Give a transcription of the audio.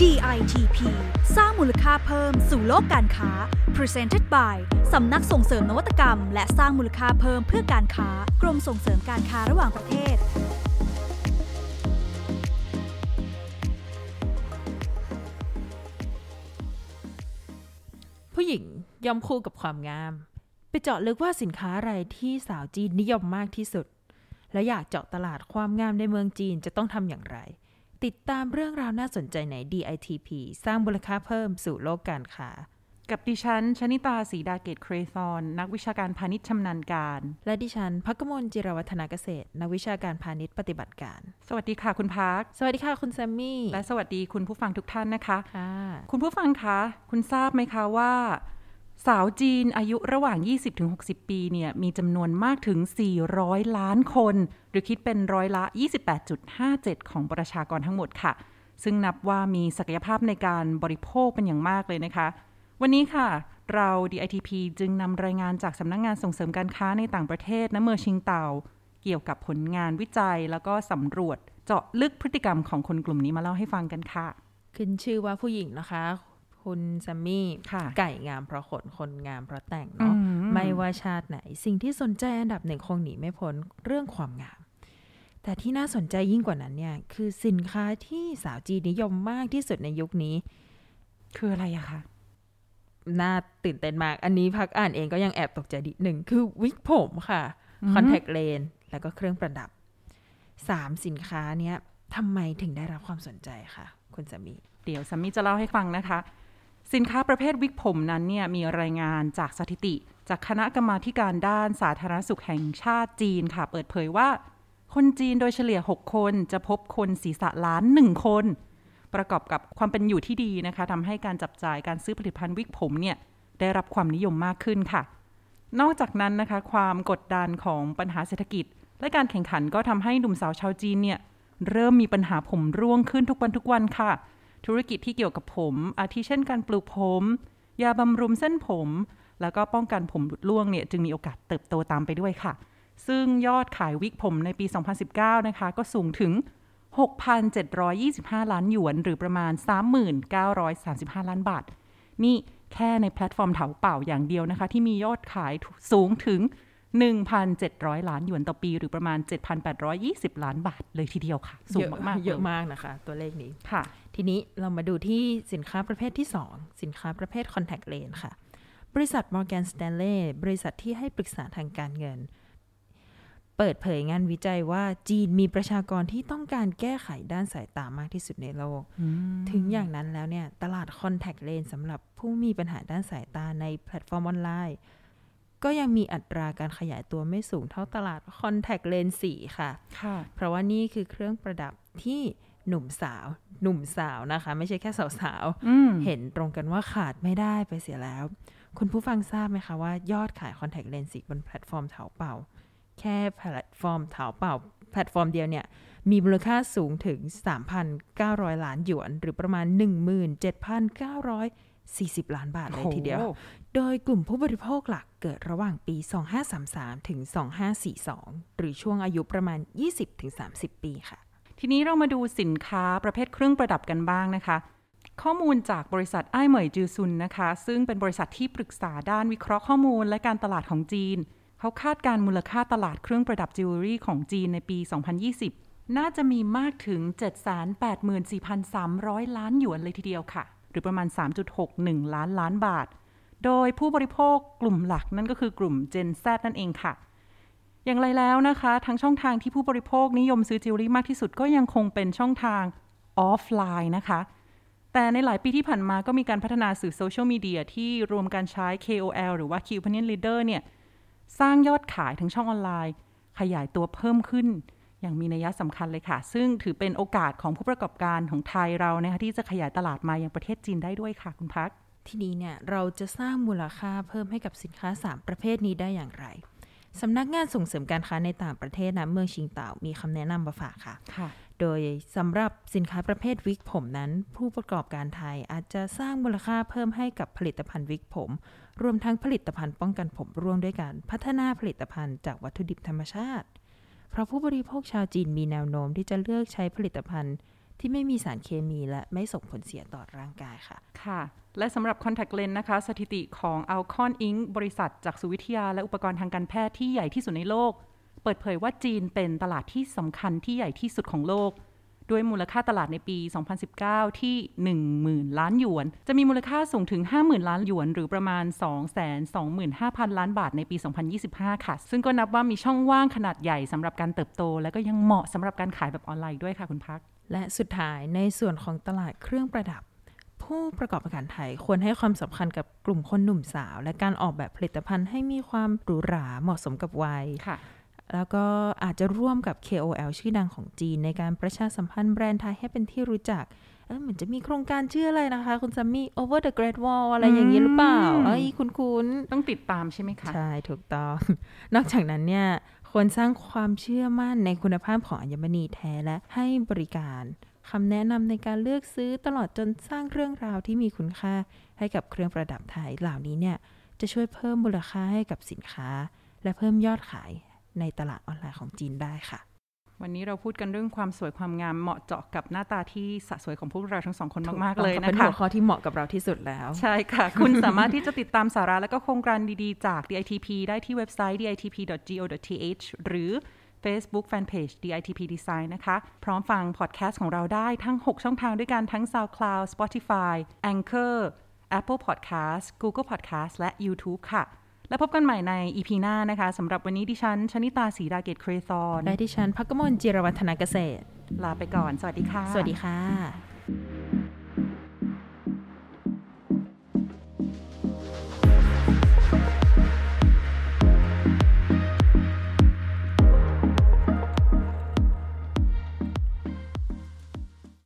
DITP สร้างมูลค่าเพิ่มสู่โลกการค้า Presented by สำนักส่งเสริมนวัตกรรม และสร้างมูลค่าเพิ่มเพื่อการค้ากรมส่งเสริมการค้าระหว่างประเทศ ผู้หญิงยอมคู่กับความงาม ไปเจาะลึกว่าสินค้าอะไรที่สาวจีนนิยมมากที่สุด และอยากเจาะตลาดความงามในเมืองจีนจะต้องทำอย่างไร ติดตามเรื่องราวน่าสนใจใน DITP สร้างมูลค่าเพิ่มสู่โลกการค้ากับดิฉันชนิตาสีดาเกตเครซอน นักวิชาการพาณิชย์ชำนาญการ และดิฉันพักกมลจิรวัฒนาเกษตร นักวิชาการพาณิชย์ปฏิบัติการ สวัสดีค่ะคุณพัก สวัสดีค่ะคุณแซมมี่ และสวัสดีคุณผู้ฟังทุกท่านนะคะค่ะคุณผู้ฟังคะ คุณทราบไหมคะว่า สาวจีนอายุระหว่าง 20-60 ปีเนี่ยมีจำนวนมากถึง 400 ล้านคน หรือคิดเป็นร้อยละ 28.57 ของประชากรทั้งหมดค่ะ ซึ่งนับว่ามีศักยภาพในการบริโภคเป็นอย่างมากเลยนะคะ วันนี้ค่ะ เรา DITP จึงนำรายงานจากสำนักงงานส่งเสริมการค้าในต่างประเทศณเมืองชิงเตาเกี่ยวกับผลงานวิจัยแล้วก็สำรวจเจาะลึกพฤติกรรมของคนกลุ่มนี้มาเล่าให้ฟังกันค่ะ ขึ้นชื่อว่าผู้หญิงนะคะ คุณแซมมี่ค่ะไก่งามเพราะขนคนงามเพราะแต่งเนาะอืมไม่ว่าชาติไหน สิ่งที่สนใจอันดับหนึ่งคงหนีไม่พ้นเรื่องความงาม แต่ที่น่าสนใจยิ่งกว่านั้นเนี่ย คือสินค้าที่สาวจีนนิยมมากที่สุดในยุคนี้ คืออะไรอะคะน่าตื่นเต้นมาก อันนี้พักอ่านเองก็ยังแอบตกใจดิหนึ่งคือวิกผมค่ะคอนแทคเลนแล้วก็เครื่องประดับสามสินค้าเนี้ยทำไมถึงได้รับความสนใจค่ะคุณสามี เดี๋ยวซัมมี่จะเล่าให้ฟังนะคะ สินค้าประเภทวิกผมนั้นเนี่ยมีรายงานจากสถิติ จากคณะกรรมาการด้านสาธารณสุขแห่งชาติจีนค่ะ เปิดเผยว่า คนจีนโดยเฉลี่ย 6 คนจะพบคนศีรษะล้านหนึ่งคน ประกอบกับความเป็นอยู่ที่ดีนะคะทำให้การจับจ่ายการซื้อผลิตภัณฑ์วิกผมเนี่ยได้รับความนิยมมากขึ้นค่ะ นอกจากนั้นนะคะ ความกดดันของปัญหาเศรษฐกิจ และการแข่งขันก็ทำให้หนุ่มสาวชาวจีนเนี่ยเริ่มมีปัญหาผมร่วงขึ้นทุกวันทุกวันค่ะ ธุรกิจที่เกี่ยวกับผม อาทิเช่นการปลูกผม ยาบำรุงเส้นผม แล้วก็ป้องกันผมหลุดร่วงเนี่ยจึงมีโอกาสเติบโตตามไปด้วยค่ะ ซึ่งยอดขายวิกผมในปี 2019 นะคะ ก็สูงถึง 6,725 ล้านหยวน หรือประมาณ 3935 ล้านบาท นี่แค่ในแพลตฟอร์มเถาเป่าอย่างเดียวนะคะ ที่มียอดขายสูงถึง 1,700 ล้านหยวนต่อปี หรือประมาณ 7,820 ล้านบาทเลยทีเดียวค่ะ สูงมากๆเยอะมากนะคะ ตัวเลขนี้ค่ะ ทีนี้เรามาดูที่สินค้าประเภทที่ 2 สินค้าประเภท Contact Lens ค่ะ บริษัท Morgan Stanley บริษัทที่ให้ปรึกษาทางการเงิน เปิดเผยงานวิจัยว่าจีนมีประชากรที่ต้องการแก้ไขด้านสายตามากที่สุดในโลก ถึงอย่างนั้นแล้วเนี่ย ตลาด Contact Lens สำหรับผู้มีปัญหาด้านสายตาในแพลตฟอร์มออนไลน์ ก็ยังมีอัตราการขยายตัวไม่สูงเท่าตลาด Contact Lens 4 ค่ะค่ะ เพราะว่านี่คือเครื่องประดับที่หนุ่มสาว หนุ่มสาวนะคะ ไม่ใช่แค่สาวอืมๆเห็นตรงกันว่าขาดไม่ได้ไปเสียแล้ว คุณผู้ฟังทราบไหมคะว่ายอดขายคอนแทคเลนส์บนแพลตฟอร์มเถาเป่า แค่แพลตฟอร์มเถาเป่า แพลตฟอร์มเดียวเนี่ย มีมูลค่าสูงถึง 3,900 ล้านหยวน หรือประมาณ 17,940 ล้านบาทเลยทีเดียวโอ้โหโดยกลุ่มผู้บริโภคหลักเกิดระหว่างปี 2533 ถึง 2542 หรือช่วงอายุประมาณ 20-30 ปีค่ะ ทีนี้เรามาดูสินค้าประเภทเครื่องประดับกันบ้างนะคะ ข้อมูลจากบริษัทไอ้เหมยจือซุนนะคะ ซึ่งเป็นบริษัทที่ปรึกษาด้านวิเคราะห์ข้อมูลและการตลาดของจีน เขาคาดการณ์มูลค่าตลาดเครื่องประดับจิวเวลรี่ของจีนในปี 2020 น่าจะมีมากถึง 784,300 ล้านหยวนเลยทีเดียวค่ะ หรือประมาณ 3.61 ล้านล้านบาท โดยผู้บริโภคกลุ่มหลักนั่นก็คือกลุ่ม Gen Z นั่นเองค่ะ อย่างไรแล้วนะคะทั้งช่องทางที่ผู้บริโภคนิยมซื้อจิวเวลรี่มากที่สุดก็ยังคงเป็นช่องทางออฟไลน์นะคะ แต่ในหลายปีที่ผ่านมาก็มีการพัฒนาสื่อโซเชียลมีเดียที่รวมการใช้ KOL หรือว่า Key Opinion Leader เนี่ยสร้างยอดขายทั้งช่องออนไลน์ ขยายตัวเพิ่มขึ้น อย่างมีนัยสำคัญเลยค่ะ ซึ่งถือเป็นโอกาสของผู้ประกอบการของไทยเรานะคะที่จะขยายตลาดมายังประเทศจีนได้ด้วยค่ะคุณพัก ทีนี้เนี่ยเราจะสร้างมูลค่าเพิ่มให้กับสินค้า 3 ประเภทนี้ได้อย่างไรสำนักงานส่งเสริมการค้าในต่างประเทศนะเมืองชิงเต่ามีคำแนะนำมาฝากค่ะค่ะโดยสำหรับสินค้าประเภทวิกผมนั้น ผู้ประกอบการไทยอาจจะสร้างมูลค่าเพิ่มให้กับผลิตภัณฑ์วิกผม รวมทั้งผลิตภัณฑ์ป้องกันผมร่วงด้วยการพัฒนาผลิตภัณฑ์จากวัตถุดิบธรรมชาติ เพราะผู้บริโภคชาวจีนมีแนวโน้มที่จะเลือกใช้ผลิตภัณฑ์ ที่ไม่มีสารเคมีและไม่ส่งผลเสียต่อร่างกายค่ะ ค่ะ และสำหรับ Contact Lens นะคะ สถิติของ Alcon Inc. บริษัทจากสุวิทยา และอุปกรณ์ทางการแพทย์ที่ใหญ่ที่สุดในโลก เปิดเผยว่าจีนเป็นตลาดที่สำคัญที่ใหญ่ที่สุดของโลก ด้วยมูลค่าตลาดในปี 2019 ที่ 10,000 ล้านหยวน จะมีมูลค่าสูงถึง 50,000 ล้านหยวน หรือประมาณ 225,000 ล้านบาทในปี 2025 ค่ะ ซึ่งก็นับว่ามีช่องว่างขนาดใหญ่สำหรับการเติบโต และก็ยังเหมาะสำหรับการขายแบบออนไลน์ด้วยค่ะคุณพัก และสุดท้ายในส่วนของตลาดเครื่องประดับ ผู้ประกอบการไทยควรให้ความสำคัญกับกลุ่มคนหนุ่มสาว และการออกแบบผลิตภัณฑ์ให้มีความหรูหราเหมาะสมกับวัยค่ะ แล้วก็อาจจะร่วมกับ KOL ชื่อดังของจีน ในการประชาสัมพันธ์แบรนด์ไทยให้เป็นที่รู้จักเออเหมือนจะมีโครงการชื่ออะไรนะคะ คุณซัมมี่ Over the Great Wall อะไรอย่างนี้หรือเปล่าอืมเอ้ยคุ้นๆต้องติดตามใช่ไหมคะ ใช่ ถูกต้อง นอกจากนั้นเนี่ยควรสร้างความเชื่อมั่นในคุณภาพของอัญมณีแท้และให้บริการคำแนะนำในการเลือกซื้อตลอดจนสร้างเรื่องราวที่มีคุณค่าให้กับเครื่องประดับไทยเหล่านี้เนี่ยจะช่วยเพิ่มมูลค่าให้กับสินค้า และเพิ่มยอดขาย ในตลาดออนไลน์ของจีนได้ค่ะ วันนี้เราพูดกันเรื่องความสวยความงามเหมาะเจาะกับหน้าตาที่สะสวยของพวกเราทั้งสองคนมาก ๆ เลยถูกต้นะองเป็นคะหัวข้อที่เหมาะกับเราที่สุดแล้ว ใช่ค่ะ คุณสามารถที่จะติดตามสาระและก็โครงการดีๆ จาก DITP ได้ที่เว็บไซต์ ditp.go.th หรือ Facebook Fanpage DITP Design นะคะ พร้อมฟังพอดแคสต์ของเราได้ทั้ง 6 ช่องทางด้วยกันทั้ง SoundCloud Spotify Anchor Apple Podcast Google Podcast และ YouTube ค่ะ แล้วพบกันใหม่ใน EP หน้านะคะสำหรับวันนี้ดิฉันชนิตาสีดาเกตเครซอนและดิฉันพักกมลจิรวัฒนาเกษตร ลาไปก่อน สวัสดีค่ะ สวัสดีค่ะ